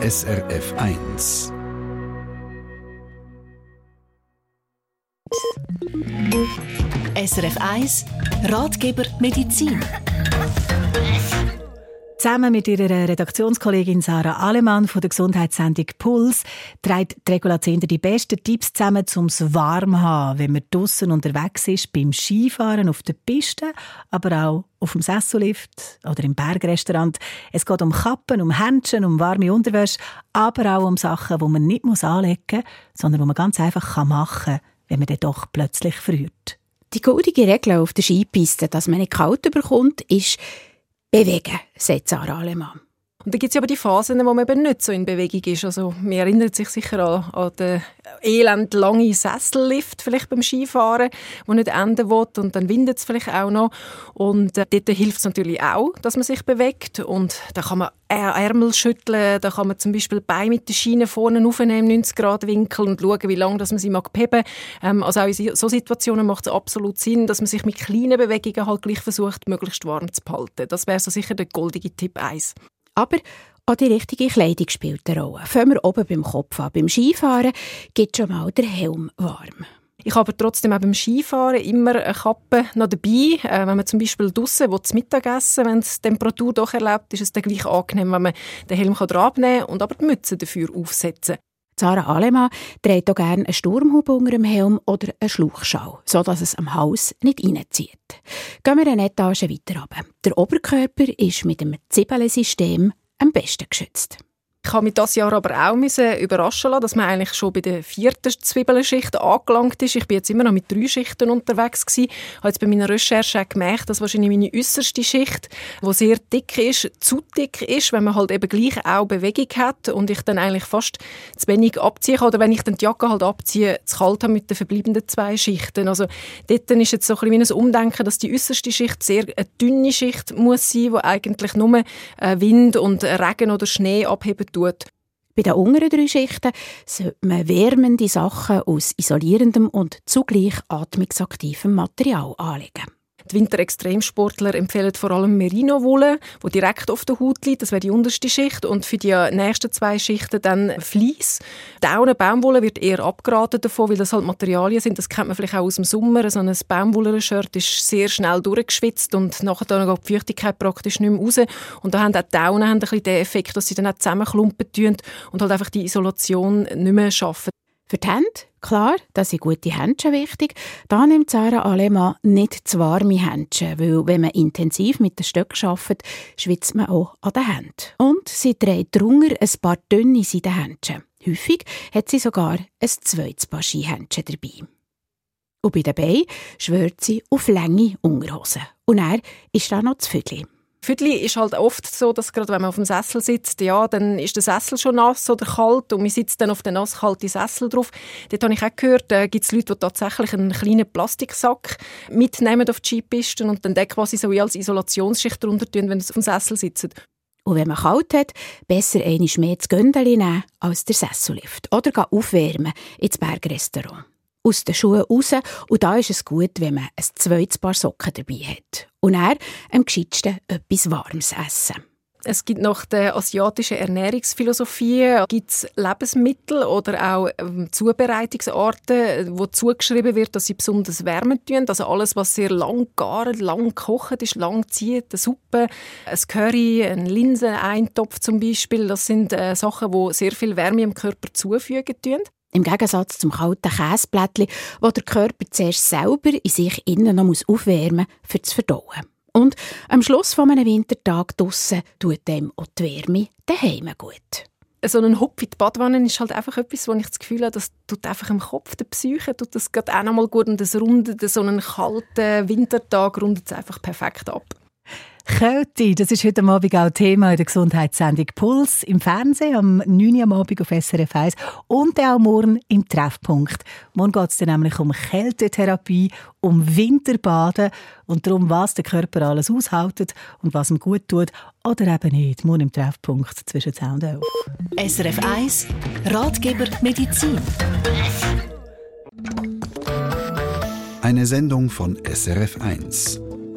SRF 1. SRF 1 Ratgeber Medizin. Zusammen mit ihrer Redaktionskollegin Sarah Alemann von der Gesundheitssendung Puls trägt die Regula Zehnder die besten Tipps zusammen, um es warm zu haben, wenn man draußen unterwegs ist, beim Skifahren auf der Piste, aber auch auf dem Sessellift oder im Bergrestaurant. Es geht um Kappen, um Händchen, um warme Unterwäsche, aber auch um Sachen, die man nicht anlegen muss, sondern die man ganz einfach machen kann, wenn man dann doch plötzlich friert. Die goldige Regel auf der Skipiste, dass man nicht kalt bekommt, ist bewegen, sagt Sarah Alemann. Und da gibt es aber die Phasen, wo man eben nicht so in Bewegung ist. Also, man erinnert sich sicher an, an den elend langen Sessellift vielleicht beim Skifahren, der nicht enden will und dann windet es vielleicht auch noch. Und äh, dort hilft es natürlich auch, dass man sich bewegt und da kann man Ärmel schütteln, da kann man zum Beispiel Beine mit der Schiene vorne aufnehmen, 90 Grad Winkel und schauen, wie lange man sie mag heben. Ähm, also auch in so Situationen macht es absolut Sinn, dass man sich mit kleinen Bewegungen halt gleich versucht, möglichst warm zu behalten. Das wäre so sicher der goldige Tipp 1. Aber auch die richtige Kleidung spielt eine Rolle. Fangen wir oben beim Kopf an. Beim Skifahren gibt schon mal der Helm warm. Ich habe beim auch beim Skifahren immer eine Kappe noch dabei. Äh, wenn man zum Beispiel draußen zu Mittag essen wenn die Temperatur doch erlaubt, ist es dann gleich angenehm, wenn man den Helm abnehmen kann und aber die Mütze dafür aufsetzen Sarah Alemann trägt auch gerne einen Sturmhub unter dem Helm oder einen Schluchschau, sodass es am Hals nicht reinzieht. Gehen wir eine Etage weiter runter. Der Oberkörper ist mit dem Zibbelensystem am besten geschützt. Ich habe mich das Jahr aber auch überraschen lassen, dass man eigentlich schon bei der vierten Zwiebelschicht angelangt ist. Ich bin jetzt immer noch mit drei Schichten unterwegs gewesen. Ich habe jetzt bei meiner Recherche gemerkt, dass wahrscheinlich meine äußerste Schicht, die sehr dick ist, zu dick ist, wenn man halt eben gleich auch Bewegung hat und ich dann eigentlich fast zu wenig abziehe oder wenn ich dann die Jacke halt abziehe, zu kalt habe mit den verbleibenden zwei Schichten. Also dort ist jetzt so ein bisschen ein Umdenken, dass die äußerste Schicht sehr eine dünne Schicht muss sein, die eigentlich nur äh, Wind und Regen oder Schnee abheben tut. Bei den unteren drei Schichten sollte man wärmende Sachen aus isolierendem und zugleich atmungsaktivem Material anlegen. Die Winterextremsportler empfehlen vor allem Merino-Wolle, die direkt auf der Haut liegt. Das wäre die unterste Schicht. Und für die nächsten zwei Schichten dann Vlies. Daune, Baumwolle wird eher abgeraten davon, weil das halt Materialien sind. Das kennt man vielleicht auch aus dem Sommer. So ein Baumwollenshirt ist sehr schnell durchgeschwitzt und nachher dann geht die Feuchtigkeit praktisch nicht mehr raus. Und da haben auch die Daunen bisschen den Effekt, dass sie dann auch zusammenklumpen und halt einfach die Isolation nicht mehr schaffen. Für die Hände, klar, da sind gute Händchen wichtig. Da nimmt Sarah Alemann nicht zu warme Händchen, weil wenn man intensiv mit den Stöcken arbeitet, schwitzt man auch an den Händen. Und sie trägt drunter ein paar dünne Seidenhändchen. Häufig hat sie sogar ein zweites Paar Skihändchen dabei. Und bei den Beinen schwört sie auf lange Unterhosen. Und er ist da noch das Vögel. Viertel ist halt oft so, dass gerade wenn man auf dem Sessel sitzt, ja, dann ist der Sessel schon nass oder kalt und man sitzt dann auf den nasskalten Sessel drauf. Dort habe ich auch gehört, da gibt es Leute, die tatsächlich einen kleinen Plastiksack mitnehmen auf die Skipisten und dann den quasi so wie als Isolationsschicht drunter tun, wenn sie auf dem Sessel sitzen. Und wenn man kalt hat, besser einmal mehr das Göndeli nehmen als der Sessellift. Oder aufwärmen ins Bergrestaurant aus den Schuhen raus. Und da ist es gut, wenn man ein zweites Paar Socken dabei hat. Und er am gescheitsten etwas Warmes essen. Es gibt nach der asiatischen Ernährungsphilosophie gibt's Lebensmittel oder auch ähm, Zubereitungsarten, wo zugeschrieben wird, dass sie besonders wärmen tun. Also alles, was sehr lang gart, lang kocht ist, lang zieht, eine Suppe, ein Curry, ein Linseneintopf zum Beispiel, das sind äh, Sachen, wo sehr viel Wärme im Körper zufügen tun. Im Gegensatz zum kalten Käseblättchen, wo der Körper zuerst selber in sich innen noch aufwärmen muss, für zu verdauen. Und am Schluss von einem Wintertag draussen tut dem auch die Wärme daheim gut. So ein Hopf in die Badwanne ist halt einfach etwas, wo ich das Gefühl habe, das tut einfach im Kopf der Psyche, tut das gerade auch noch mal gut und das rundet so einen kalten Wintertag rundet es einfach perfekt ab. Kälte, das ist heute Abend auch Thema in der Gesundheitssendung Puls im Fernsehen am 9. Uhr am Abend auf SRF 1 und auch morgen im Treffpunkt. Morgen geht es dann nämlich um Kältetherapie, um Winterbaden und darum, was der Körper alles aushält und was ihm gut tut oder eben nicht. Morgen im Treffpunkt zwischen 10 und 11. SRF 1 Ratgeber Medizin. Eine Sendung von SRF 1.